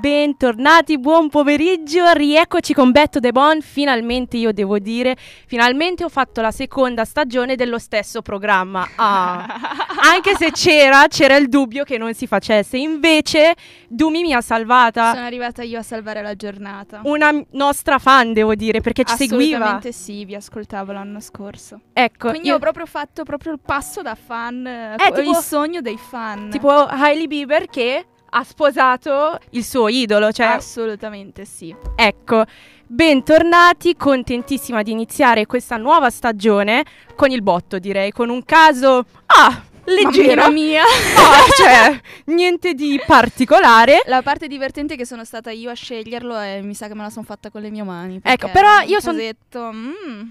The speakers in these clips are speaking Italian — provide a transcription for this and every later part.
Bentornati, buon pomeriggio, rieccoci con Betto De Bon, finalmente io devo dire, finalmente ho fatto la seconda stagione dello stesso programma, ah. anche se c'era, c'era il dubbio che non si facesse, invece Dumi mi ha salvata. Sono arrivata io a salvare la giornata. Una nostra fan devo dire, perché ci seguiva. Assolutamente sì, vi ascoltavo l'anno scorso. Ecco. Quindi io... ho proprio fatto proprio il passo da fan, eh, tipo, il sogno dei fan. Tipo Hailey Bieber che ha sposato il suo idolo. Cioè... Assolutamente sì. Ecco, bentornati, contentissima di iniziare questa nuova stagione con il botto, direi, con un caso... Ah, leggero. Mamma mia. No, cioè, niente di particolare. La parte divertente è che sono stata io a sceglierlo e mi sa che me la sono fatta con le mie mani. Ecco, però io sono... Mm,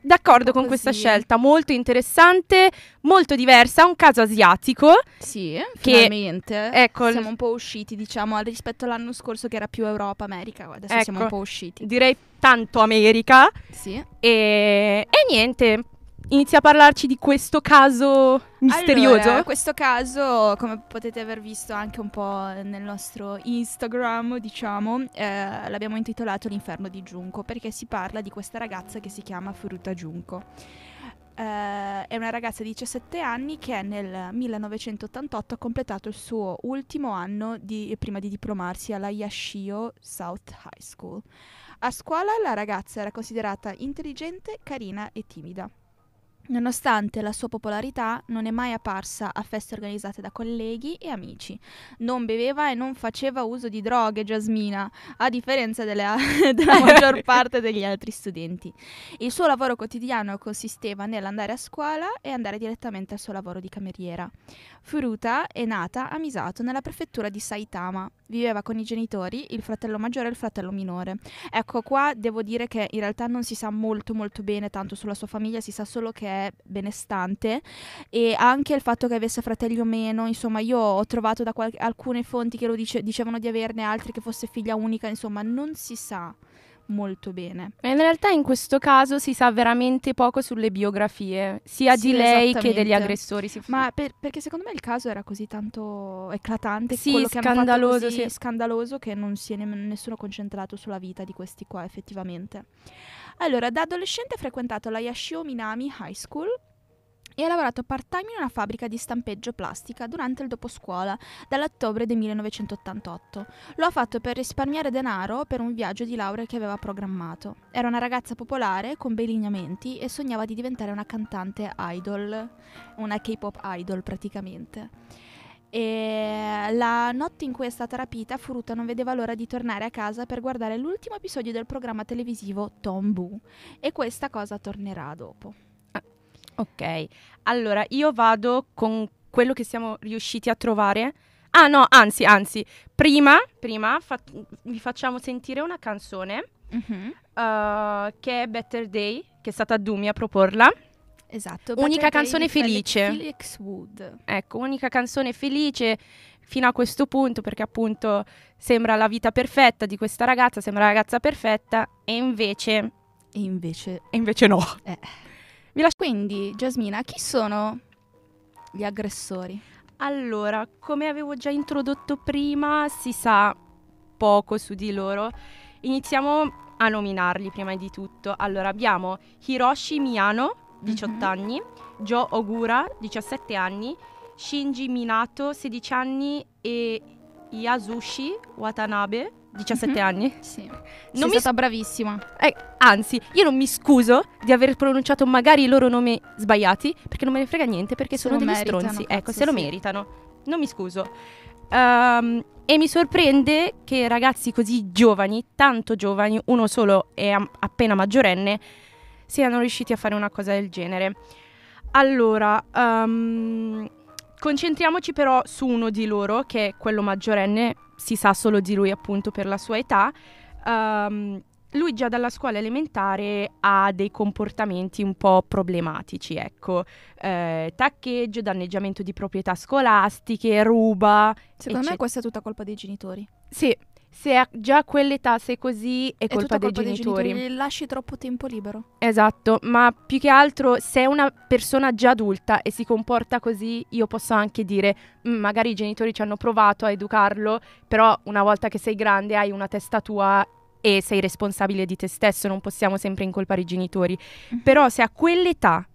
D'accordo con questa scelta, molto interessante, molto diversa, un caso asiatico. Sì, che, finalmente. Ecco, siamo un po' usciti, diciamo, rispetto all'anno scorso che era più Europa, America, adesso ecco, siamo un po' usciti. Direi tanto America. Sì. E, e niente, inizia a parlarci di questo caso misterioso. Allora, questo caso, come potete aver visto anche un po' nel nostro Instagram, diciamo, eh, l'abbiamo intitolato L'inferno di Giunco perché si parla di questa ragazza che si chiama Furuta Giunco. Uh, è una ragazza di 17 anni che nel 1988 ha completato il suo ultimo anno di, prima di diplomarsi alla Yashio South High School. A scuola la ragazza era considerata intelligente, carina e timida. Nonostante la sua popolarità, non è mai apparsa a feste organizzate da colleghi e amici. Non beveva e non faceva uso di droghe, Jasmina, a differenza delle, della maggior parte degli altri studenti. Il suo lavoro quotidiano consisteva nell'andare a scuola e andare direttamente al suo lavoro di cameriera. Furuta è nata a Misato, nella prefettura di Saitama. Viveva con i genitori, il fratello maggiore e il fratello minore. Ecco, qua devo dire che in realtà non si sa molto molto bene tanto sulla sua famiglia, si sa solo che è benestante e anche il fatto che avesse fratelli o meno, insomma, io ho trovato da qual- alcune fonti che lo dice- dicevano di averne, altri che fosse figlia unica, insomma, non si sa molto bene. in realtà in questo caso si sa veramente poco sulle biografie, sia sì, di lei che degli aggressori. Ma per, perché secondo me il caso era così tanto eclatante, sì, scandaloso, così sì. scandaloso che non si è ne- nessuno concentrato sulla vita di questi qua effettivamente. Allora, da adolescente ha frequentato la Yashio Minami High School e ha lavorato part-time in una fabbrica di stampeggio plastica durante il doposcuola, dall'ottobre del 1988. Lo ha fatto per risparmiare denaro per un viaggio di laurea che aveva programmato. Era una ragazza popolare, con bei lineamenti, e sognava di diventare una cantante idol, una K-pop idol praticamente. E la notte in cui è stata rapita, Furuta non vedeva l'ora di tornare a casa per guardare l'ultimo episodio del programma televisivo Tombu. E questa cosa tornerà dopo. Ok, allora io vado con quello che siamo riusciti a trovare. Ah no, anzi, anzi, prima, prima fa- vi facciamo sentire una canzone mm-hmm. uh, che è Better Day, che è stata Dumi a proporla. Esatto. Unica canzone felice. Felix Wood. Ecco, unica canzone felice fino a questo punto perché appunto sembra la vita perfetta di questa ragazza, sembra la ragazza perfetta e invece... E invece... E invece no. Eh. Lascio... Quindi, Jasmina, chi sono gli aggressori? Allora, come avevo già introdotto prima, si sa poco su di loro. Iniziamo a nominarli prima di tutto. Allora, abbiamo Hiroshi Miyano, 18 mm-hmm. anni, Joe Ogura, 17 anni, Shinji Minato, 16 anni e Yasushi Watanabe, 17 mm-hmm. anni. Sì. Non Sei stata bravissima. Eh, anzi, io non mi scuso di aver pronunciato magari i loro nomi sbagliati, perché non me ne frega niente, perché se sono degli meritano, stronzi. Ecco, se sì. lo meritano. Non mi scuso. Um, e mi sorprende che ragazzi così giovani, tanto giovani, uno solo è am- appena maggiorenne, siano riusciti a fare una cosa del genere. Allora, um, concentriamoci però su uno di loro, che è quello maggiorenne, si sa solo di lui appunto per la sua età, um, lui già dalla scuola elementare ha dei comportamenti un po' problematici, ecco, eh, taccheggio, danneggiamento di proprietà scolastiche, ruba. Secondo ecc- me questa è tutta colpa dei genitori. Sì, se a già a quell'età sei così è, è colpa, dei, colpa genitori. dei genitori. Lasci troppo tempo libero. Esatto, ma più che altro se è una persona già adulta e si comporta così, io posso anche dire, mm, magari i genitori ci hanno provato a educarlo, però una volta che sei grande hai una testa tua e sei responsabile di te stesso, non possiamo sempre incolpare i genitori. Mm-hmm. Però se a quell'età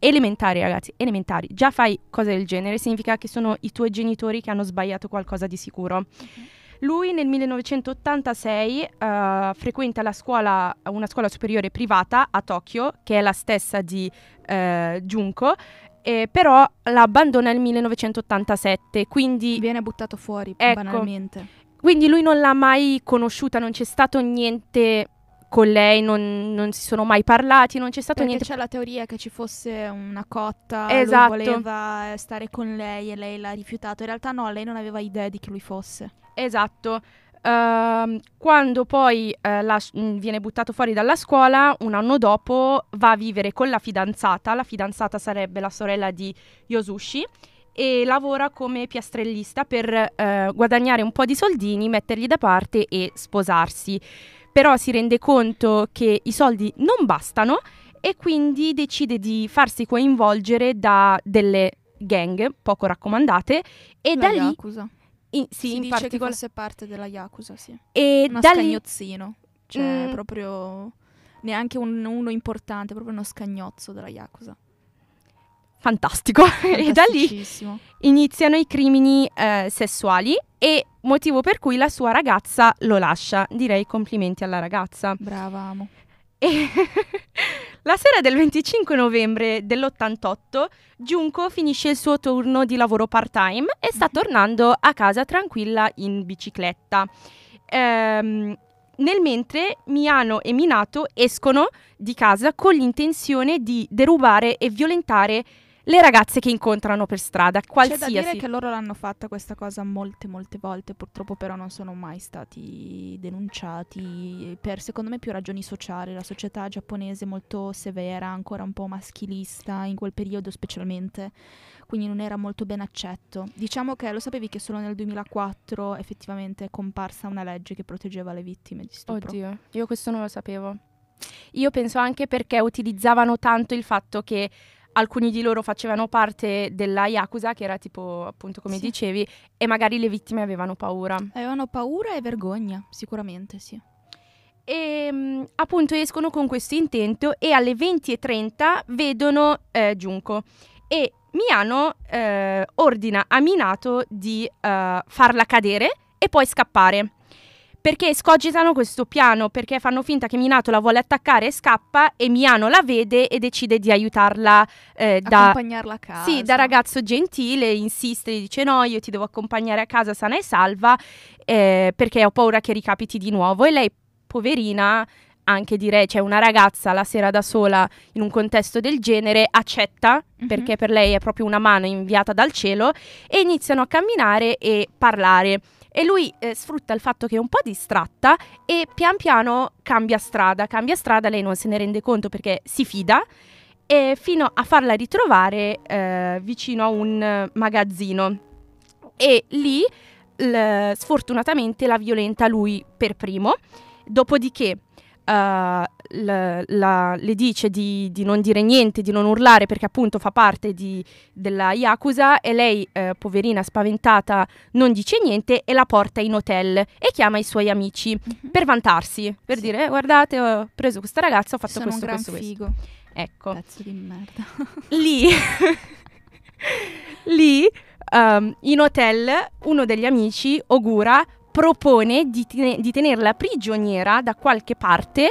elementari, ragazzi, elementari, già fai cose del genere, significa che sono i tuoi genitori che hanno sbagliato qualcosa di sicuro. Mm-hmm. Lui nel 1986 uh, eh, frequenta la scuola, una scuola superiore privata a Tokyo, che è la stessa di uh, Junko, eh, però la abbandona nel 1987, quindi... Viene buttato fuori, ecco, banalmente. Quindi lui non l'ha mai conosciuta, non c'è stato niente con lei, non, non, si sono mai parlati, non c'è stato Perché niente. c'è la teoria che ci fosse una cotta, esatto. lui voleva stare con lei e lei l'ha rifiutato. In realtà no, lei non aveva idea di che lui fosse. Esatto. Uh, quando poi uh, la, mh, viene buttato fuori dalla scuola, un anno dopo va a vivere con la fidanzata. La fidanzata sarebbe la sorella di Yosushi e lavora come piastrellista per eh, guadagnare un po' di soldini, metterli da parte e sposarsi. Però si rende conto che i soldi non bastano e quindi decide di farsi coinvolgere da delle gang poco raccomandate e La da Yakuza. lì in, sì, si in dice particolar- che fosse parte della Yakuza, sì. E uno da scagnozzino, cioè Mm. proprio neanche un- uno importante, proprio uno scagnozzo della Yakuza. fantastico. e da lì iniziano i crimini eh, sessuali e motivo per cui la sua ragazza lo lascia. Direi complimenti alla ragazza. Brava, amo. E la sera del 25 novembre dell'88 Junko finisce il suo turno di lavoro part-time e sta tornando a casa tranquilla in bicicletta. Ehm, nel mentre Miano e Minato escono di casa con l'intenzione di derubare e violentare le ragazze che incontrano per strada, C'è da qualsiasi. dire che loro l'hanno fatta questa cosa molte, molte volte, purtroppo però non sono mai stati denunciati per, secondo me, più ragioni sociali. La società giapponese è molto severa, ancora un po' maschilista in quel periodo specialmente, quindi non era molto ben accetto. Diciamo che lo sapevi che solo nel 2004 effettivamente è comparsa una legge che proteggeva le vittime di stupro. Oddio, io questo non lo sapevo. Io penso anche perché utilizzavano tanto il fatto che alcuni di loro facevano parte della Yakuza, che era tipo, appunto, come Sì. dicevi, e magari le vittime avevano paura. Avevano paura e vergogna, sicuramente sì. E mh, appunto escono con questo intento e alle 20.30 vedono eh, Junko e Miano eh, ordina a Minato di eh, farla cadere e poi scappare. Perché scogitano questo piano, perché fanno finta che Minato la vuole attaccare e scappa e Miano la vede e decide di aiutarla eh, da, Accompagnarla a casa. sì, da ragazzo gentile, insiste, dice no, io ti devo accompagnare a casa sana e salva eh, perché ho paura che ricapiti di nuovo. E lei, poverina, anche direi, c'è una ragazza la sera da sola in un contesto del genere, accetta Mhm. perché per lei è proprio una mano inviata dal cielo e iniziano a camminare e parlare. E lui eh, sfrutta il fatto che è un po' distratta e pian piano cambia strada, cambia strada, lei non se ne rende conto perché si fida e fino a farla ritrovare eh, vicino a un magazzino. E lì l- sfortunatamente la violenta lui per primo, dopodiché eh, l- la- le dice di, di non dire niente, di non urlare perché appunto fa parte di- della Yakuza e lei, eh, poverina spaventata, non dice niente e la porta in hotel e chiama i suoi amici Mhm. per vantarsi, per Sì. dire "Eh, guardate ho preso questa ragazza, ho fatto Sono questo, un questo. figo. Ecco, Pezzo di merda. lì, lì um, in hotel uno degli amici, Ogura, propone di, tene- di tenerla prigioniera da qualche parte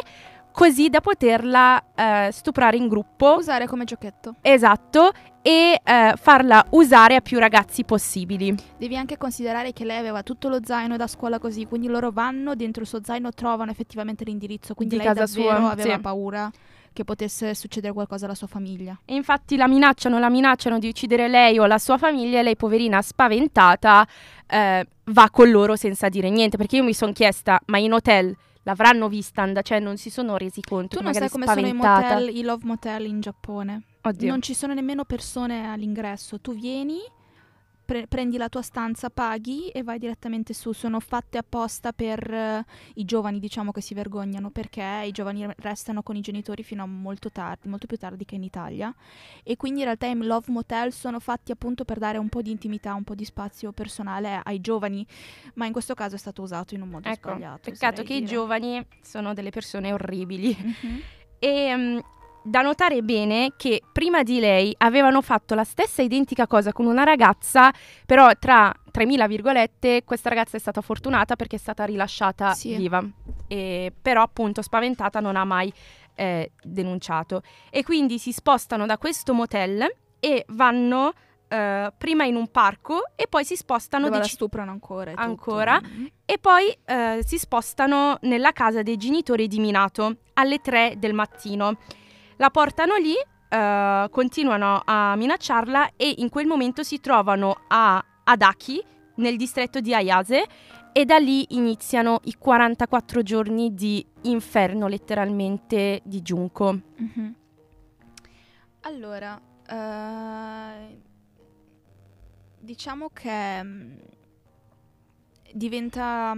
così da poterla eh, stuprare in gruppo. Usare come giochetto. Esatto, e eh, farla usare a più ragazzi possibili. Devi anche considerare che lei aveva tutto lo zaino da scuola così, quindi loro vanno dentro il suo zaino, trovano effettivamente l'indirizzo, quindi Di lei casa davvero sua, aveva sì. paura che potesse succedere qualcosa alla sua famiglia. E infatti la minacciano, la minacciano di uccidere lei o la sua famiglia e lei, poverina, spaventata, eh, va con loro senza dire niente. Perché io mi sono chiesta, ma in hotel l'avranno vista, and- cioè non si sono resi conto. Tu non sai come spaventata. sono i motel, i love motel in Giappone. Oddio. Non ci sono nemmeno persone all'ingresso. Tu vieni, pre- prendi la tua stanza, paghi e vai direttamente su. Sono fatte apposta per eh, i giovani, diciamo, che si vergognano perché i giovani restano con i genitori fino a molto tardi, molto più tardi che in Italia. E quindi in realtà i love motel sono fatti appunto per dare un po' di intimità, un po' di spazio personale ai giovani, ma in questo caso è stato usato in un modo ecco, sbagliato. Peccato che dire. i giovani sono delle persone orribili. Mhm. E mm, da notare bene che prima di lei avevano fatto la stessa identica cosa con una ragazza, però tra 3.000 virgolette questa ragazza è stata fortunata perché è stata rilasciata Sì. viva, E però appunto spaventata non ha mai eh, denunciato. E quindi si spostano da questo motel e vanno eh, prima in un parco e poi si spostano Dove la stuprano ancora. Ancora? Mhm. e poi eh, si spostano nella casa dei genitori di Minato alle 3 del mattino. La portano lì, eh, continuano a minacciarla e in quel momento si trovano a Adaki, nel distretto di Ayase, e da lì iniziano i 44 giorni di inferno letteralmente di Junko. Mhm. Allora, eh, diciamo che mm, diventa.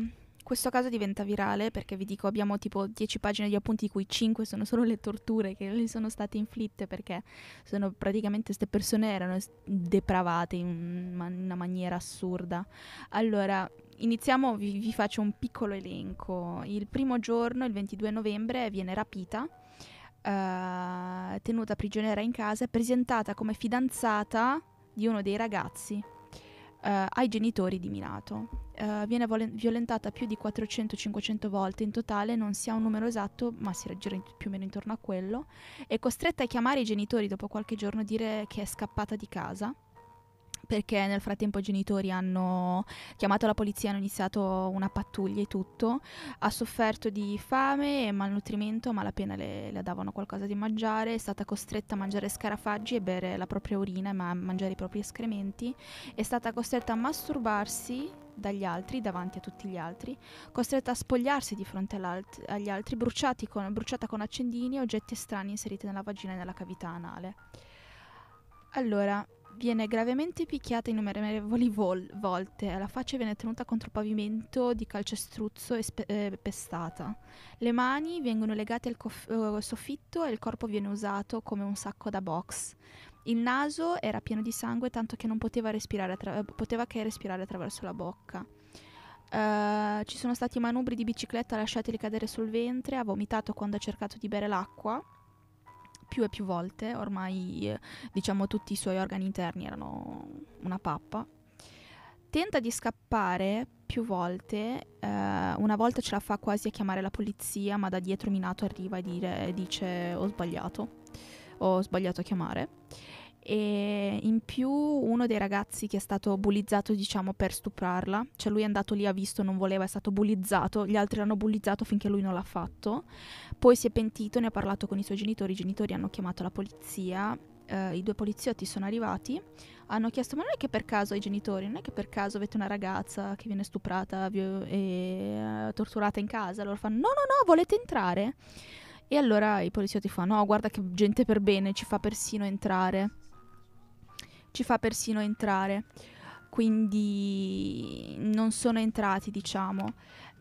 Questo caso diventa virale perché vi dico abbiamo tipo 10 pagine di appunti di cui 5 sono solo le torture che le sono state inflitte perché sono praticamente queste persone erano depravate in un- una maniera assurda. Allora, iniziamo, vi, vi faccio un piccolo elenco. Il primo giorno, il 22 novembre, viene rapita eh, tenuta prigioniera in casa e presentata come fidanzata di uno dei ragazzi eh, ai genitori di Minato. Eh, viene volen- violentata più di 400-500 volte in totale, non si ha un numero esatto, ma si raggira in- più o meno intorno a quello. È costretta a chiamare i genitori dopo qualche giorno a dire che è scappata di casa. Perché nel frattempo i genitori hanno chiamato la polizia, hanno iniziato una pattuglia e tutto ha sofferto di fame e malnutrimento, a malapena le, le davano qualcosa di mangiare, è stata costretta a mangiare scarafaggi e bere la propria urina, ma a mangiare i propri escrementi, è stata costretta a masturbarsi dagli altri, davanti a tutti gli altri, costretta a spogliarsi di fronte agli altri, con- bruciata con accendini e oggetti strani inseriti nella vagina e nella cavità anale. Allora, viene gravemente picchiata innumerevoli vol- volte, la faccia viene tenuta contro il pavimento di calcestruzzo e spe- eh, pestata. Le mani vengono legate al cof- eh, soffitto e il corpo viene usato come un sacco da box. Il naso era pieno di sangue tanto che non poteva respirare, attra- poteva che respirare attraverso la bocca. Eh, ci sono stati manubri di bicicletta lasciateli cadere sul ventre, ha vomitato quando ha cercato di bere l'acqua più e più volte, ormai diciamo tutti i suoi organi interni erano una pappa. Tenta di scappare più volte, eh, una volta ce la fa quasi a chiamare la polizia, ma da dietro Minato arriva e dire- dice ho sbagliato, ho sbagliato a chiamare. E in più uno dei ragazzi che è stato bullizzato diciamo per stuprarla, cioè lui è andato lì, ha visto, non voleva, è stato bullizzato, gli altri l'hanno bullizzato finché lui non l'ha fatto. Poi si è pentito, ne ha parlato con i suoi genitori, i genitori hanno chiamato la polizia, eh, i due poliziotti sono arrivati, hanno chiesto ma non è che per caso ai genitori, non è che per caso avete una ragazza che viene stuprata vio- e eh, torturata in casa? Loro fanno no no no, volete entrare? E allora i poliziotti fanno no guarda che gente per bene, ci fa persino entrare. Ci fa persino entrare. Quindi non sono entrati diciamo.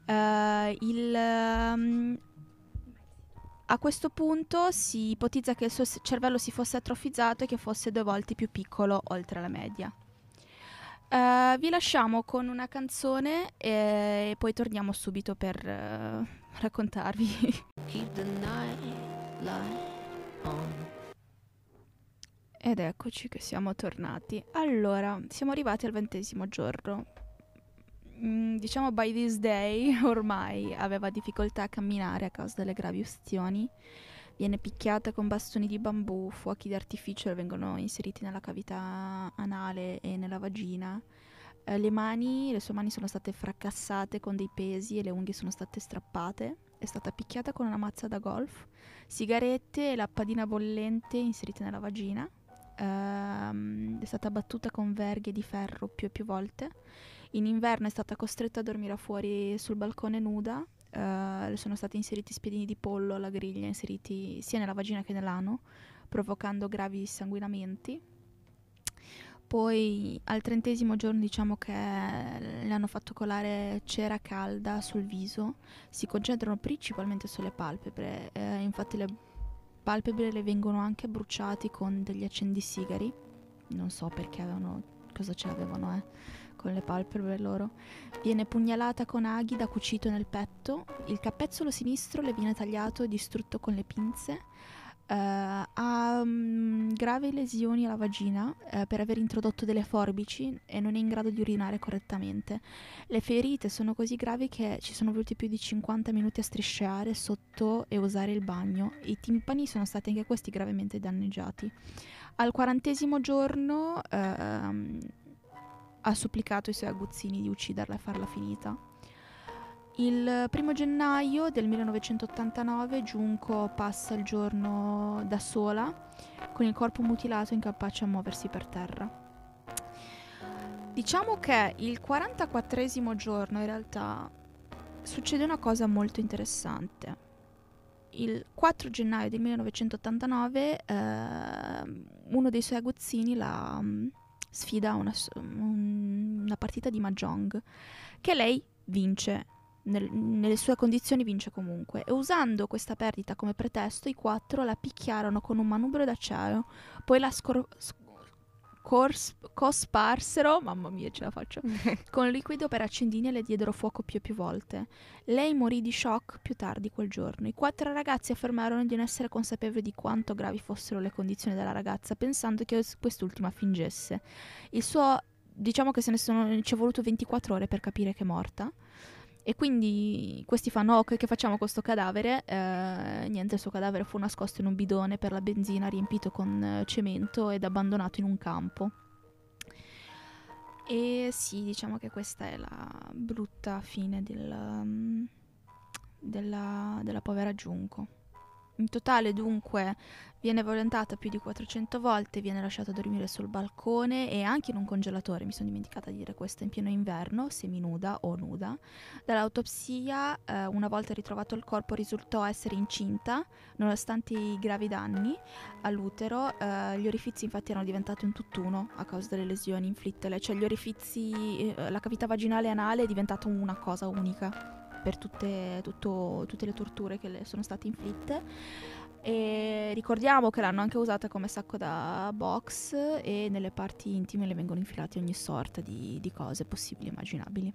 Eh, il... ehm, a questo punto si ipotizza che il suo cervello si fosse atrofizzato e che fosse due volte più piccolo oltre la media. Eh, vi lasciamo con una canzone e poi torniamo subito per eh, raccontarvi. Keep the night light on. Ed eccoci che siamo tornati. Allora, siamo arrivati al ventesimo giorno. Mm, diciamo by this day ormai aveva difficoltà a camminare a causa delle gravi ustioni. Viene picchiata con bastoni di bambù, fuochi d'artificio vengono inseriti nella cavità anale e nella vagina. Eh, le mani, le sue mani sono state fracassate con dei pesi e le unghie sono state strappate. È stata picchiata con una mazza da golf, sigarette e lampadina bollente inserite nella vagina. Ehm, è stata battuta con verghe di ferro più e più volte. In inverno è stata costretta a dormire fuori sul balcone nuda. uh, sono stati inseriti spiedini di pollo alla griglia, inseriti sia nella vagina che nell'ano, provocando gravi sanguinamenti. Poi al trentesimo giorno diciamo che le hanno fatto colare cera calda sul viso, si concentrano principalmente sulle palpebre, eh, infatti le palpebre le vengono anche bruciati con degli accendisigari, non so perché avevano, cosa ce l'avevano eh, con le palpebre loro. Viene pugnalata con aghi da cucito nel petto, il capezzolo sinistro le viene tagliato e distrutto con le pinze, Uh, ha um, gravi lesioni alla vagina uh, per aver introdotto delle forbici e non è in grado di urinare correttamente. Le ferite sono così gravi che ci sono voluti più di 50 minuti a strisciare sotto e usare il bagno. I timpani sono stati anche questi gravemente danneggiati. Al quarantesimo giorno uh, ha supplicato i suoi aguzzini di ucciderla e farla finita. Il primo gennaio del 1989 Junko passa il giorno da sola, con il corpo mutilato incapace a muoversi per terra. Diciamo che il 44 giorno in realtà succede una cosa molto interessante. Il 4 gennaio del 1989 eh, uno dei suoi aguzzini la um, sfida a una, una partita di Mahjong che lei vince nel, nelle sue condizioni vince comunque. E usando questa perdita come pretesto, i quattro la picchiarono con un manubrio d'acciaio, poi la scor- cors- cosparsero, mamma mia ce la faccio, con liquido per accendini e le diedero fuoco più e più volte. Lei morì di shock più tardi quel giorno. I quattro ragazzi affermarono di non essere consapevoli di quanto gravi fossero le condizioni della ragazza, pensando che quest'ultima fingesse. Il suo, diciamo che se ne sono, ci è voluto 24 ore per capire che è morta. E quindi questi fanno, ok, che facciamo con questo cadavere? Eh, niente, il suo cadavere fu nascosto in un bidone per la benzina riempito con eh, cemento ed abbandonato in un campo. E sì, diciamo che questa è la brutta fine del, um, della, della povera Giunco. In totale dunque viene violentata più di 400 volte, viene lasciata dormire sul balcone e anche in un congelatore, mi sono dimenticata di dire questo, in pieno inverno, seminuda o nuda. Dall'autopsia, eh, una volta ritrovato il corpo, risultò essere incinta, nonostante i gravi danni all'utero. Eh, gli orifizi infatti erano diventati un tutt'uno a causa delle lesioni inflittele, cioè gli orifizi, eh, la cavità vaginale e anale è diventata una cosa unica per tutte, tutto, tutte le torture che le sono state inflitte. E ricordiamo che l'hanno anche usata come sacco da box e nelle parti intime le vengono infilate ogni sorta di, di cose possibili e immaginabili.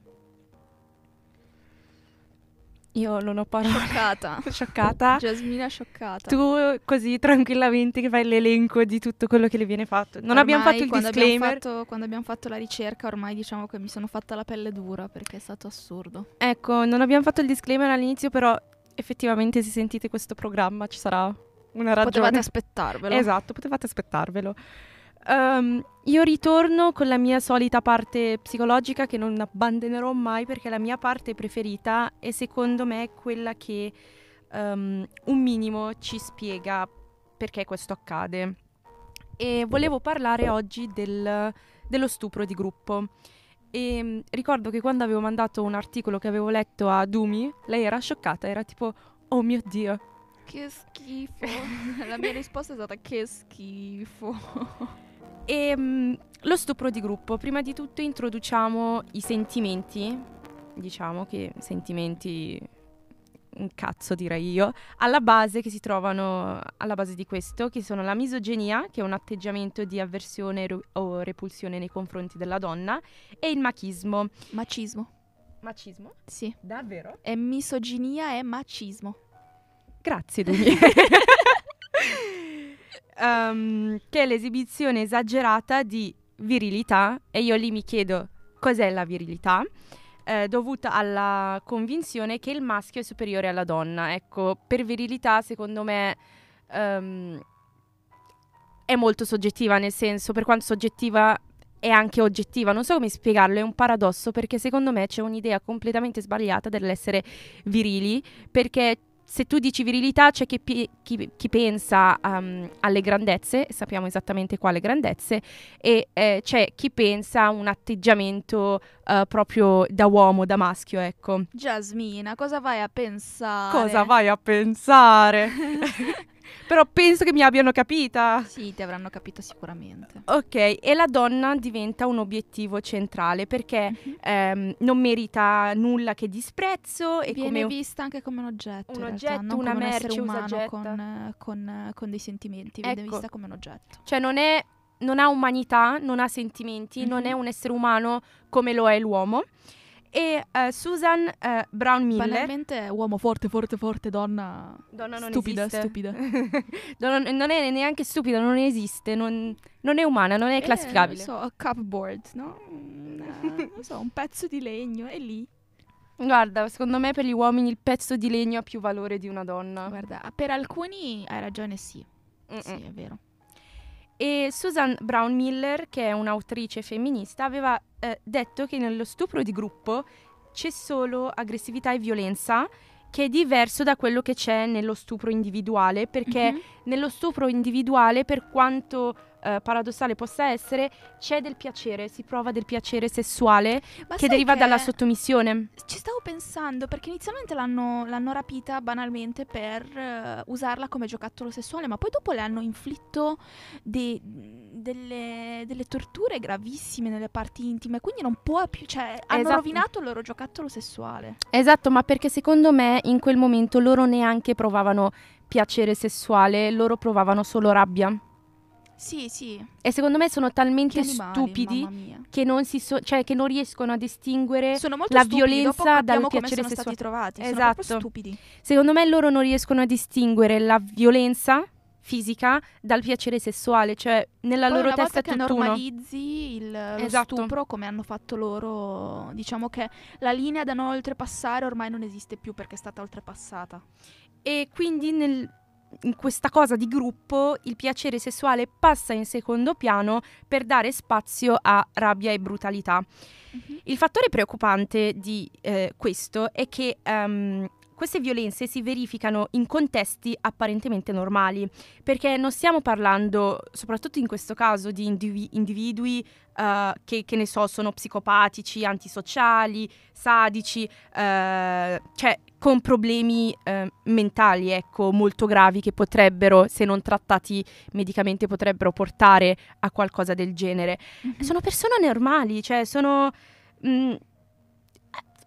Io non ho parole. Scioccata. scioccata. Jasmina scioccata. Tu così tranquillamente che fai l'elenco di tutto quello che le viene fatto. Non ormai, abbiamo fatto il quando disclaimer. Abbiamo fatto, quando abbiamo fatto la ricerca ormai diciamo che mi sono fatta la pelle dura perché è stato assurdo. Ecco, non abbiamo fatto il disclaimer all'inizio però effettivamente se sentite questo programma ci sarà una ragione. Potevate aspettarvelo. Esatto, potevate aspettarvelo. Um, io ritorno con la mia solita parte psicologica che non abbandonerò mai perché la mia parte preferita e secondo me è quella che um, un minimo ci spiega perché questo accade. E volevo parlare oggi del, dello stupro di gruppo. E um, ricordo che quando avevo mandato un articolo che avevo letto a Dumi, lei era scioccata, era tipo, oh mio Dio. Che schifo. la mia risposta è stata che schifo. E ehm, mh, lo stupro di gruppo, prima di tutto introduciamo i sentimenti, diciamo che sentimenti un cazzo direi io, alla base che si trovano alla base di questo, che sono la misoginia, che è un atteggiamento di avversione ro- o repulsione nei confronti della donna, e il machismo. Macismo. Macismo? Sì. Davvero? È misoginia e macismo. Grazie, Dumi. um, che è l'esibizione esagerata di virilità e io lì mi chiedo cos'è la virilità eh, dovuta alla convinzione che il maschio è superiore alla donna. Ecco, per virilità secondo me um, è molto soggettiva, nel senso per quanto soggettiva è anche oggettiva, non so come spiegarlo, è un paradosso perché secondo me c'è un'idea completamente sbagliata dell'essere virili perché se tu dici virilità c'è chi, pi- chi, chi pensa um, alle grandezze, sappiamo esattamente quale grandezze, e eh, c'è chi pensa a un atteggiamento uh, proprio da uomo, da maschio, ecco. Jasmina, cosa vai a pensare? Cosa vai a pensare? Però penso che mi abbiano capita. Sì, ti avranno capito sicuramente. Ok, e la donna diventa un obiettivo centrale perché uh-huh. ehm, non merita nulla che disprezzo e viene come vista anche come un oggetto. Un oggetto, realtà, una come merce un umano con, con, con, dei sentimenti, viene ecco. vista come un oggetto. Cioè non è non ha umanità, non ha sentimenti, uh-huh. non è un essere umano come lo è l'uomo e uh, Susan uh, Brown Miller. Banalmente uomo forte, forte, forte, donna. Donna non stupida, esiste. stupida. non, non, è neanche stupida, non esiste, non, non è umana, non è eh, classificabile. Non so, a cupboard, no? non so, un pezzo di legno, è lì. Guarda, secondo me per gli uomini il pezzo di legno ha più valore di una donna. Guarda, per alcuni hai ragione, sì. Mm-mm. Sì, è vero. E Susan Brown Miller, che è un'autrice femminista, aveva eh, detto che nello stupro di gruppo c'è solo aggressività e violenza, che è diverso da quello che c'è nello stupro individuale, perché mm-hmm. nello stupro individuale, per quanto eh, paradossale possa essere, c'è del piacere, si prova del piacere sessuale Ma che deriva che dalla sottomissione. Ci stavo pensando perché inizialmente l'hanno, l'hanno rapita banalmente per uh, usarla come giocattolo sessuale, ma poi dopo le hanno inflitto de- delle, delle, torture gravissime nelle parti intime, quindi non può più, cioè hanno esatto. rovinato il loro giocattolo sessuale. Esatto, ma perché secondo me in quel momento loro neanche provavano piacere sessuale, loro provavano solo rabbia. Sì, sì. E secondo me sono talmente animali, stupidi che non, so- cioè, che non, riescono a distinguere la stupidi. violenza dal piacere sono sessuale. trovati. Esatto. Sono stupidi. Secondo me loro non riescono a distinguere la violenza fisica dal piacere sessuale, cioè nella Poi loro una testa è volta che tutt'uno. normalizzi il, lo Esatto. stupro come hanno fatto loro, diciamo che la linea da non oltrepassare ormai non esiste più perché è stata oltrepassata. E quindi nel, in questa cosa di gruppo il piacere sessuale passa in secondo piano per dare spazio a rabbia e brutalità. Mhm. Il fattore preoccupante di eh, questo è che ehm, queste violenze si verificano in contesti apparentemente normali, perché non stiamo parlando, soprattutto in questo caso, di indivi- individui uh, che, che, ne so, sono psicopatici, antisociali, sadici, uh, cioè con problemi uh, mentali, ecco, molto gravi che potrebbero, se non trattati medicamente, potrebbero portare a qualcosa del genere. Mhm. Sono persone normali, cioè sono... Mm,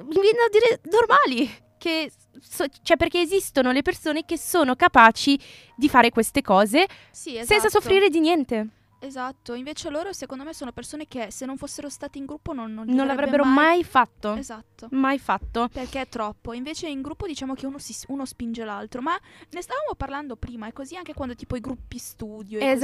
mi viene a dire normali, che so, cioè perché esistono le persone che sono capaci di fare queste cose Sì, esatto. senza soffrire di niente. Esatto, invece loro secondo me sono persone che se non fossero stati in gruppo non, non, Non l'avrebbero avrebbe mai fatto. Esatto. Mai fatto. Perché è troppo. Invece in gruppo diciamo che uno, si, uno spinge l'altro. Ma ne stavamo parlando prima. È così anche quando tipo i gruppi studio. e così.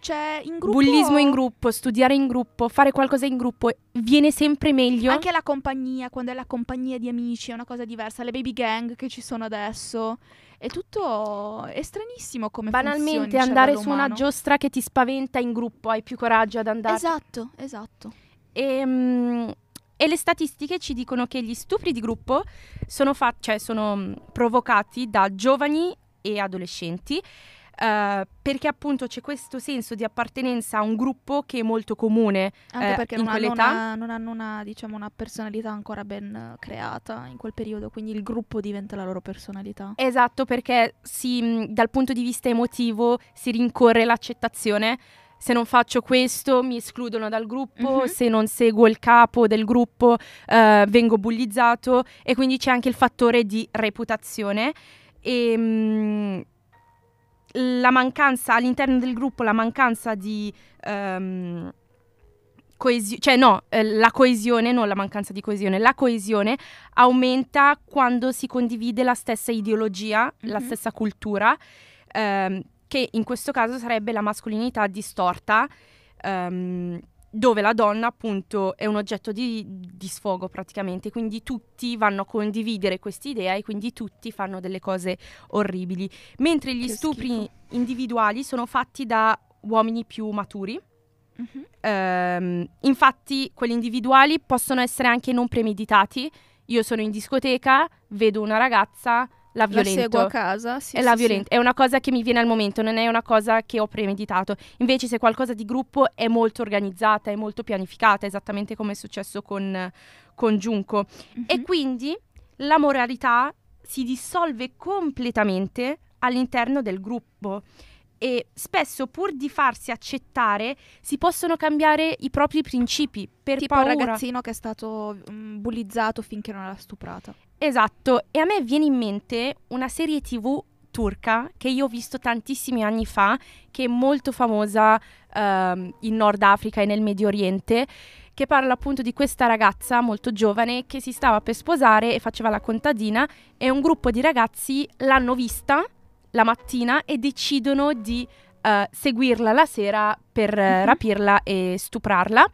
Cioè in gruppo. Bullismo in gruppo, studiare in gruppo, fare qualcosa in gruppo viene sempre meglio. Anche la compagnia, quando è la compagnia di amici, è una cosa diversa. Le baby gang che ci sono adesso. È tutto. È stranissimo come Banalmente funzioni il andare su una giostra che ti spaventa in gruppo, hai più coraggio ad andare. Esatto, esatto. E, mm, e le statistiche ci dicono che gli stupri di gruppo sono, fa- cioè sono provocati da giovani e adolescenti. Eh, perché appunto c'è questo senso di appartenenza a un gruppo che è molto comune Anche eh, perché in non hanno, una, non hanno una, diciamo, una personalità ancora ben creata in quel periodo, quindi il gruppo diventa la loro personalità. Esatto, perché si, dal punto di vista emotivo si rincorre l'accettazione. Se non faccio questo mi escludono dal gruppo, Mhm. se non seguo il capo del gruppo eh, vengo bullizzato e quindi c'è anche il fattore di reputazione. E, mh, la mancanza all'interno del gruppo, la mancanza di ehm, coesione, cioè no, eh, la coesione, non la mancanza di coesione, la coesione aumenta quando si condivide la stessa ideologia, la Mhm. stessa cultura, ehm, che in questo caso sarebbe la mascolinità distorta, ehm, dove la donna appunto è un oggetto di, di sfogo praticamente, quindi tutti vanno a condividere quest'idea e quindi tutti fanno delle cose orribili, mentre gli Che stupri schifo. individuali sono fatti da uomini più maturi. Mhm. Ehm, infatti, quelli individuali possono essere anche non premeditati. Io sono in discoteca, vedo una ragazza, la violento. La seguo a casa, sì, è sì, la sì. È una cosa che mi viene al momento, non è una cosa che ho premeditato. Invece se qualcosa di gruppo è molto organizzata, è molto pianificata, esattamente come è successo con, con Junko. E Mhm. quindi la moralità si dissolve completamente all'interno del gruppo e spesso pur di farsi accettare si possono cambiare i propri principi per tipo paura. il ragazzino che è stato mm, bullizzato finché non era stuprata. Esatto, e a me viene in mente una serie TV turca che io ho visto tantissimi anni fa, che è molto famosa ehm, in Nord Africa e nel Medio Oriente, che parla appunto di questa ragazza molto giovane che si stava per sposare e faceva la contadina e un gruppo di ragazzi l'hanno vista la mattina e decidono di eh, seguirla la sera per eh, Mhm. rapirla e stuprarla.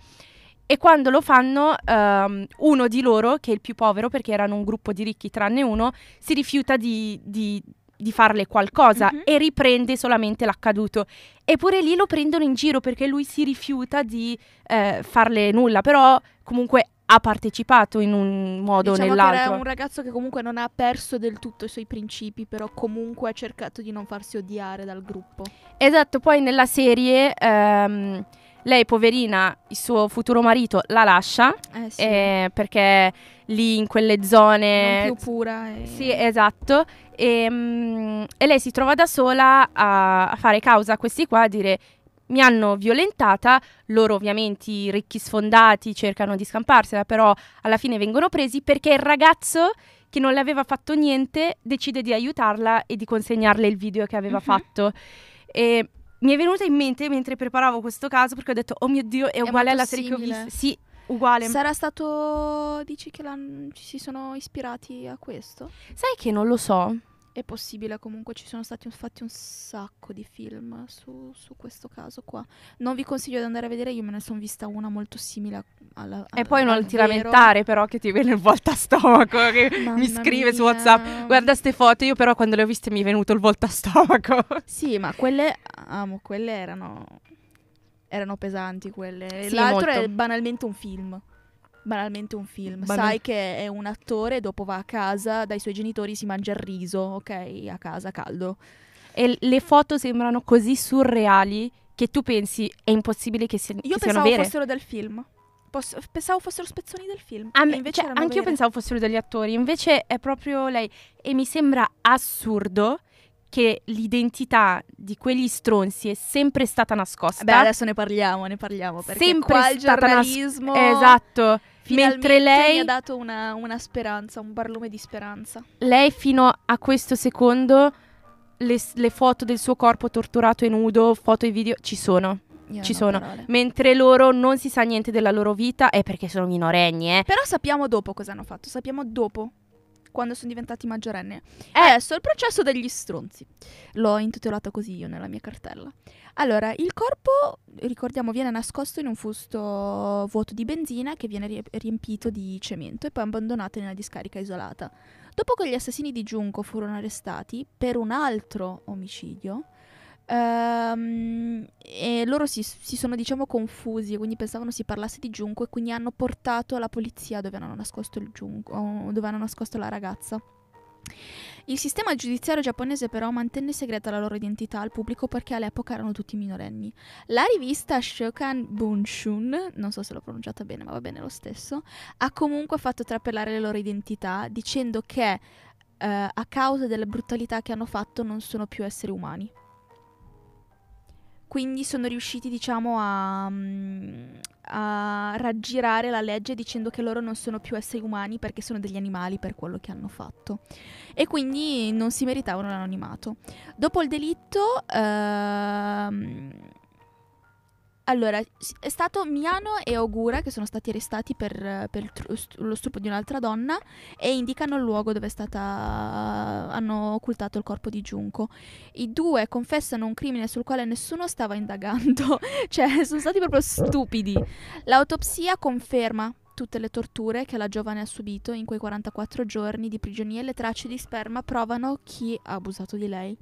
E quando lo fanno, ehm, uno di loro, che è il più povero, perché erano un gruppo di ricchi tranne uno, si rifiuta di, di- di farle qualcosa Mhm. e riprende solamente l'accaduto. Eppure lì lo prendono in giro perché lui si rifiuta di eh, farle nulla, però comunque ha partecipato in un modo o Diciamo nell'altro. era un ragazzo che comunque non ha perso del tutto i suoi principi, però comunque ha cercato di non farsi odiare dal gruppo. Esatto, poi nella serie ehm, lei, poverina, il suo futuro marito la lascia Eh sì. eh, perché lì in quelle zone... non più pura. E... Sì, esatto. E, mm, e lei si trova da sola a, a fare causa a questi qua, a dire mi hanno violentata, loro ovviamente i ricchi sfondati cercano di scamparsela, però alla fine vengono presi perché il ragazzo che non le aveva fatto niente decide di aiutarla e di consegnarle il video che aveva Mhm. fatto. E mi è venuta in mente mentre preparavo questo caso perché ho detto oh mio dio è uguale molto alla serie che ho simile. visto. Sì, uguale. Sarà stato. Dici che ci si sono ispirati a questo? Sai che non lo so. È possibile, comunque ci sono stati fatti un sacco di film su, su questo caso qua. Non vi consiglio di andare a vedere, io me ne sono vista una molto simile a- alla... E poi non al ti vero. lamentare però che ti viene il volta a stomaco che Mamma mi scrive su mia. WhatsApp. Guarda ste foto, io però quando le ho viste mi è venuto il volta a stomaco. Sì, ma quelle, amo, quelle erano, erano pesanti quelle. Sì, L'altro molto. è banalmente un film. Banalmente un film. Banal- Sai che è un attore, dopo va a casa dai suoi genitori, si mangia il riso, ok, a casa caldo. E le foto sembrano così surreali che tu pensi è impossibile che, si- Io che siano pensavo vere. fossero del film. Posso- pensavo fossero spezzoni del film. Me- cioè, anche io pensavo fossero degli attori, invece è proprio lei. E mi sembra assurdo che l'identità di quegli stronzi è sempre stata nascosta. Beh, adesso ne parliamo, ne parliamo. Perché sempre qua il stata nas- giornalismo... Esatto. Finalmente Mentre mi lei ha dato una, una speranza, un barlume di speranza. lei fino a questo secondo le, le foto del suo corpo torturato e nudo, foto e video ci sono. Io Ci sono. parole. Mentre loro non si sa niente della loro vita, è perché sono minorenni, eh. Però sappiamo dopo cosa hanno fatto. Sappiamo dopo, quando sono diventati maggiorenni. Eh. Adesso il processo degli stronzi. L'ho intitolato così io nella mia cartella. Allora, il corpo, ricordiamo, viene nascosto in un fusto vuoto di benzina che viene rie- riempito di cemento e poi abbandonato in una discarica isolata. Dopo che gli assassini di Giunco furono arrestati per un altro omicidio, ehm, e loro si, si sono, diciamo, confusi, quindi pensavano si parlasse di Giunco e quindi hanno portato la polizia dove hanno nascosto Giunco, dove hanno nascosto la ragazza. Il sistema giudiziario giapponese però mantenne segreta la loro identità al pubblico perché all'epoca erano tutti minorenni. La rivista Shokan Bunshun, non so se l'ho pronunciata bene ma va bene lo stesso, ha comunque fatto trapelare le loro identità dicendo che eh, a causa delle brutalità che hanno fatto non sono più esseri umani. Quindi sono riusciti, diciamo, a, mm, a raggirare la legge dicendo che loro non sono più esseri umani perché sono degli animali per quello che hanno fatto. E quindi non si meritavano l'anonimato. Dopo il delitto, ehm, allora, è stato Miano e Ogura che sono stati arrestati per, per lo stupro di un'altra donna e indicano il luogo dove è stata, hanno occultato il corpo di Giunco. I due confessano un crimine sul quale nessuno stava indagando, cioè sono stati proprio stupidi. L'autopsia conferma tutte le torture che la giovane ha subito in quei 44 giorni di prigionia e le tracce di sperma provano chi ha abusato di lei.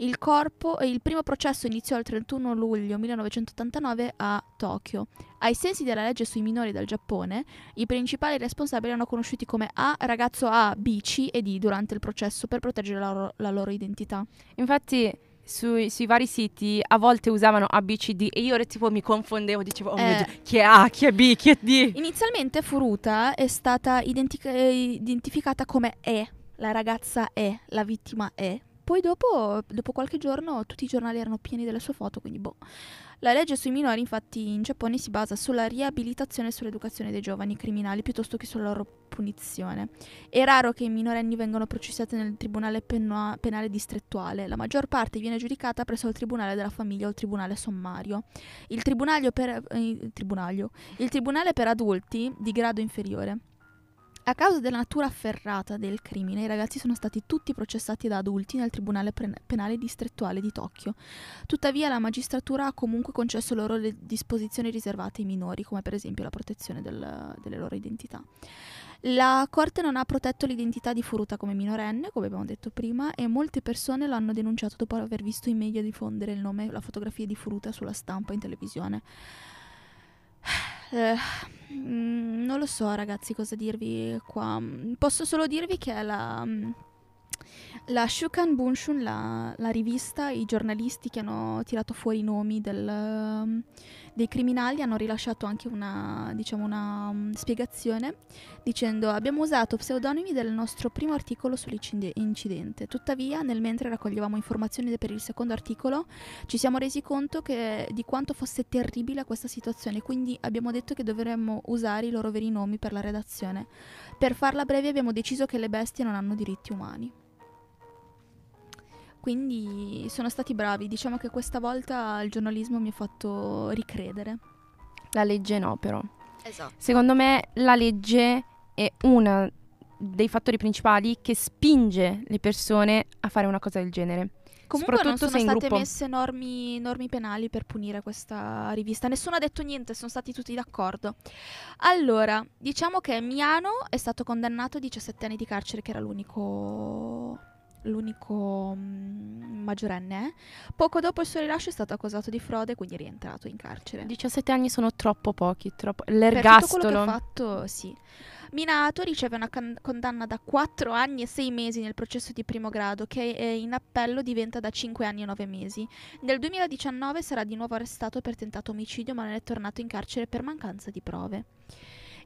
Il, corpo, il primo processo iniziò il 31 luglio 1989 a Tokyo. Ai sensi della legge sui minori del Giappone, i principali responsabili erano conosciuti come A, ragazzo A, B, C e D durante il processo per proteggere la loro, la loro identità. Infatti sui, sui, vari siti a volte usavano A, B, C, D e io tipo mi confondevo, dicevo, oh eh, mio Dio, chi è A, chi è B, chi è D? Inizialmente Furuta è stata identica- identificata come E, la ragazza è, la vittima è. Poi dopo, dopo qualche giorno tutti i giornali erano pieni delle sue foto, quindi boh. La legge sui minori infatti in Giappone si basa sulla riabilitazione e sull'educazione dei giovani criminali piuttosto che sulla loro punizione. È raro che i minorenni vengano processati nel tribunale pena- penale distrettuale, la maggior parte viene giudicata presso il tribunale della famiglia o il tribunale sommario. Il, per, eh, il, il tribunale per adulti di grado inferiore. A causa della natura afferrata del crimine, i ragazzi sono stati tutti processati da adulti nel Tribunale Penale Distrettuale di Tokyo. Tuttavia la magistratura ha comunque concesso loro le disposizioni riservate ai minori, come per esempio la protezione del, delle loro identità. La Corte non ha protetto l'identità di Furuta come minorenne, come abbiamo detto prima, e molte persone l'hanno denunciato dopo aver visto i media diffondere il nome e la fotografia di Furuta sulla stampa in televisione. Eh, non lo so ragazzi cosa dirvi qua. Posso solo dirvi che la, mm, la Shukan Bunshun, la, la, rivista, i giornalisti che hanno tirato fuori i nomi del, dei criminali hanno rilasciato anche una, diciamo, una um, spiegazione dicendo abbiamo usato pseudonimi del nostro primo articolo sull'incidente, tuttavia nel mentre raccoglievamo informazioni per il secondo articolo ci siamo resi conto che, di quanto fosse terribile questa situazione, quindi abbiamo detto che dovremmo usare i loro veri nomi per la redazione. Per farla breve abbiamo deciso che le bestie non hanno diritti umani. Quindi sono stati bravi, diciamo che questa volta il giornalismo mi ha fatto ricredere. La legge no, però. Esatto. Secondo me la legge è uno dei fattori principali che spinge le persone a fare una cosa del genere. Comunque non sono state gruppo. messe normi, normi, penali per punire questa rivista. Nessuno ha detto niente, sono stati tutti d'accordo. Allora, diciamo che Miano è stato condannato a 17 anni di carcere, che era l'unico l'unico mm, maggiorenne. Eh. Poco dopo il suo rilascio è stato accusato di frode, quindi è rientrato in carcere. 17 anni sono troppo pochi, troppo... l'ergastolo. Per tutto quello che ha fatto, sì. Minato riceve una can- condanna da 4 anni e 6 mesi nel processo di primo grado, che in appello diventa da 5 anni e 9 mesi. Nel 2019 sarà di nuovo arrestato per tentato omicidio, ma non è tornato in carcere per mancanza di prove.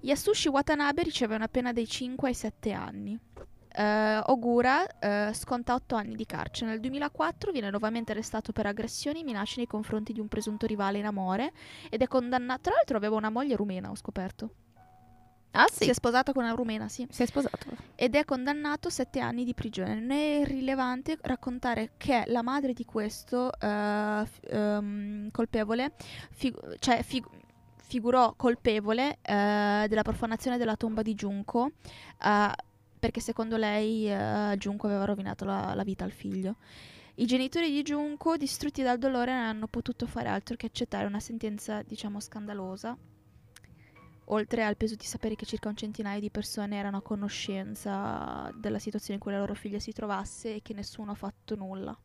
Yasushi Watanabe riceve una pena dai 5 ai 7 anni. Uh, Ogura uh, sconta 8 anni di carcere. Nel 2004 viene nuovamente arrestato per aggressioni e minacce nei confronti di un presunto rivale in amore ed è condannato. Tra l'altro aveva una moglie rumena, ho scoperto. Ah sì? Si è sposato con una rumena, sì. Si è sposato. Ed è condannato a 7 anni di prigione. Non è rilevante raccontare che la madre di questo uh, f- um, colpevole, fig- cioè fig- figurò colpevole della profanazione della tomba di Junko perché secondo lei uh, Junko aveva rovinato la, la, vita al figlio. I genitori di Junko, distrutti dal dolore, non hanno potuto fare altro che accettare una sentenza, diciamo, scandalosa, oltre al peso di sapere che circa un centinaio di persone erano a conoscenza della situazione in cui la loro figlia si trovasse e che nessuno ha fatto nulla.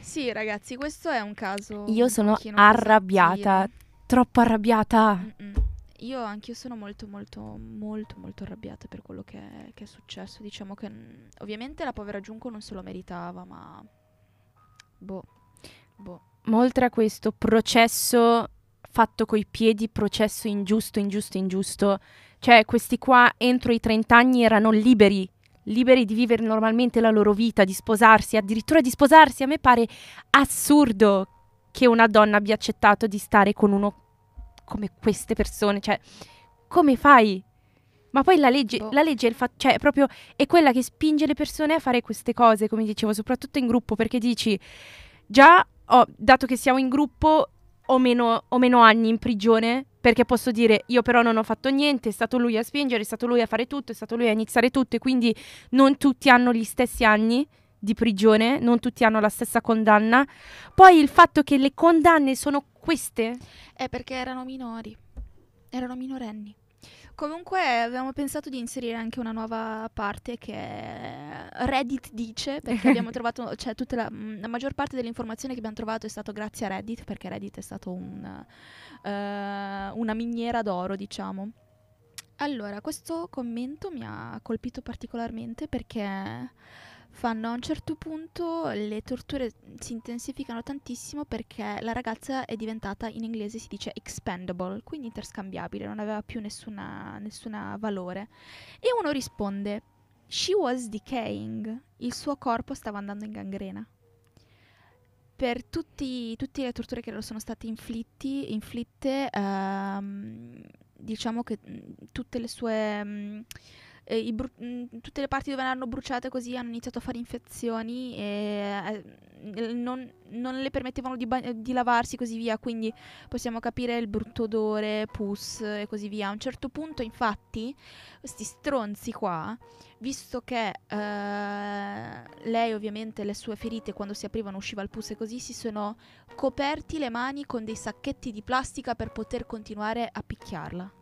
Sì, ragazzi, questo è un caso. Io sono arrabbiata, troppo arrabbiata. Mm-mm. Io anch'io sono molto molto molto molto arrabbiata per quello che è, che è successo. Diciamo che mh, ovviamente la povera Giunco non se lo meritava, ma boh, boh. Ma oltre a questo processo fatto coi piedi, processo ingiusto, ingiusto, ingiusto, cioè questi qua entro i 30 anni erano liberi, liberi di vivere normalmente la loro vita, di sposarsi, addirittura di sposarsi. A me pare assurdo che una donna abbia accettato di stare con uno come queste persone, cioè, come fai? Ma poi la legge, boh. la legge è, fa- cioè, proprio, è quella che spinge le persone a fare queste cose, come dicevo, soprattutto in gruppo, perché dici, già, oh, dato che siamo in gruppo, ho meno, ho meno anni in prigione, perché posso dire, io però non ho fatto niente, è stato lui a spingere, è stato lui a fare tutto, è stato lui a iniziare tutto, e quindi non tutti hanno gli stessi anni di prigione, non tutti hanno la stessa condanna. Poi il fatto che le condanne sono queste? È perché erano minori, erano minorenni. Comunque avevamo pensato di inserire anche una nuova parte che Reddit dice, perché abbiamo trovato, cioè tutta la, mm, la, maggior parte delle informazioni che abbiamo trovato è stato grazie a Reddit, perché Reddit è stato un, uh, una miniera d'oro, diciamo. Allora, questo commento mi ha colpito particolarmente perché fanno a un certo punto le torture si intensificano tantissimo perché la ragazza è diventata in inglese si dice expendable, quindi interscambiabile, non aveva più nessuna, nessuna valore. E uno risponde: She was decaying, il suo corpo stava andando in gangrena. Per tutte le torture che le sono state inflitti, inflitte, uh, diciamo che tutte le sue. Um, eh, bru- mh, tutte le parti dove erano bruciate così hanno iniziato a fare infezioni e eh, non, non, le permettevano di, ba- di, lavarsi e così via, quindi possiamo capire il brutto odore, pus e così via. A un certo punto, infatti, questi stronzi qua, visto che eh, lei ovviamente le sue ferite quando si aprivano usciva il pus e così, si sono coperti le mani con dei sacchetti di plastica per poter continuare a picchiarla.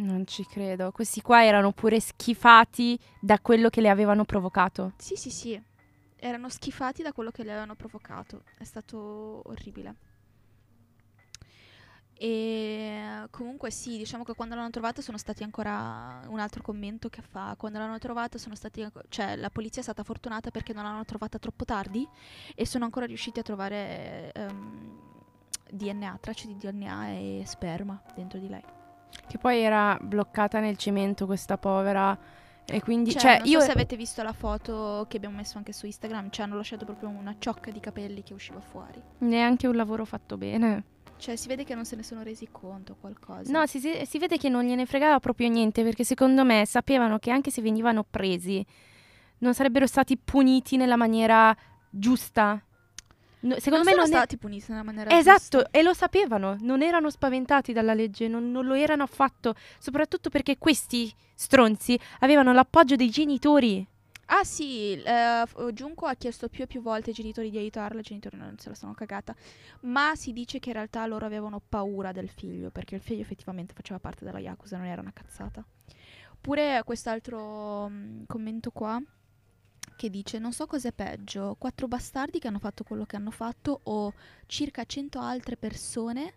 Non ci credo. Questi qua erano pure schifati da quello che le avevano provocato. Sì, sì, sì. Erano schifati da quello che le avevano provocato. È stato orribile. E comunque sì, diciamo che quando l'hanno trovata sono stati ancora un altro commento che fa, quando l'hanno trovata sono stati cioè la polizia è stata fortunata perché non l'hanno trovata troppo tardi e sono ancora riusciti a trovare ehm, DNA, tracce di DNA e sperma dentro di lei. Che poi era bloccata nel cemento questa povera. E quindi, cioè, cioè non io... so se avete visto la foto che abbiamo messo anche su Instagram, ci hanno lasciato proprio una ciocca di capelli che usciva fuori. Neanche un lavoro fatto bene. Cioè, si vede che non se ne sono resi conto qualcosa. No, si, si vede che non gliene fregava proprio niente, perché secondo me sapevano che anche se venivano presi, non sarebbero stati puniti nella maniera giusta. No, secondo non me non sono stati è... puniti nella maniera esatto, giusta. e lo sapevano, non erano spaventati dalla legge, non, non, lo erano affatto, soprattutto perché questi stronzi avevano l'appoggio dei genitori. Ah sì, uh, Junko ha chiesto più e più volte ai genitori di aiutarla, i genitori non se la sono cagata, ma si dice che in realtà loro avevano paura del figlio, perché il figlio effettivamente faceva parte della Yakuza, non era una cazzata. Pure quest'altro um, commento qua che dice non so cos'è peggio, quattro bastardi che hanno fatto quello che hanno fatto o circa cento altre persone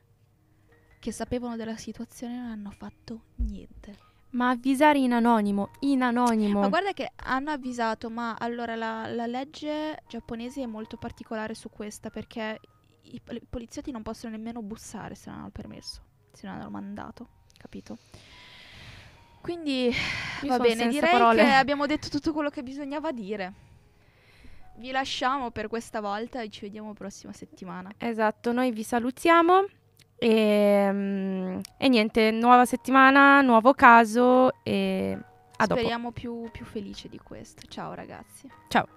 che sapevano della situazione e non hanno fatto niente. Ma avvisare in anonimo, in anonimo. Ma guarda che hanno avvisato, ma allora la, la legge giapponese è molto particolare su questa perché i, i poliziotti non possono nemmeno bussare se non hanno il permesso, se non hanno mandato, capito? Quindi Io va bene, direi parole. che abbiamo detto tutto quello che bisognava dire. Vi lasciamo per questa volta e ci vediamo prossima settimana. Esatto, noi vi salutiamo e, e niente, nuova settimana, nuovo caso e a Speriamo più, più felice di questo. Ciao ragazzi. Ciao.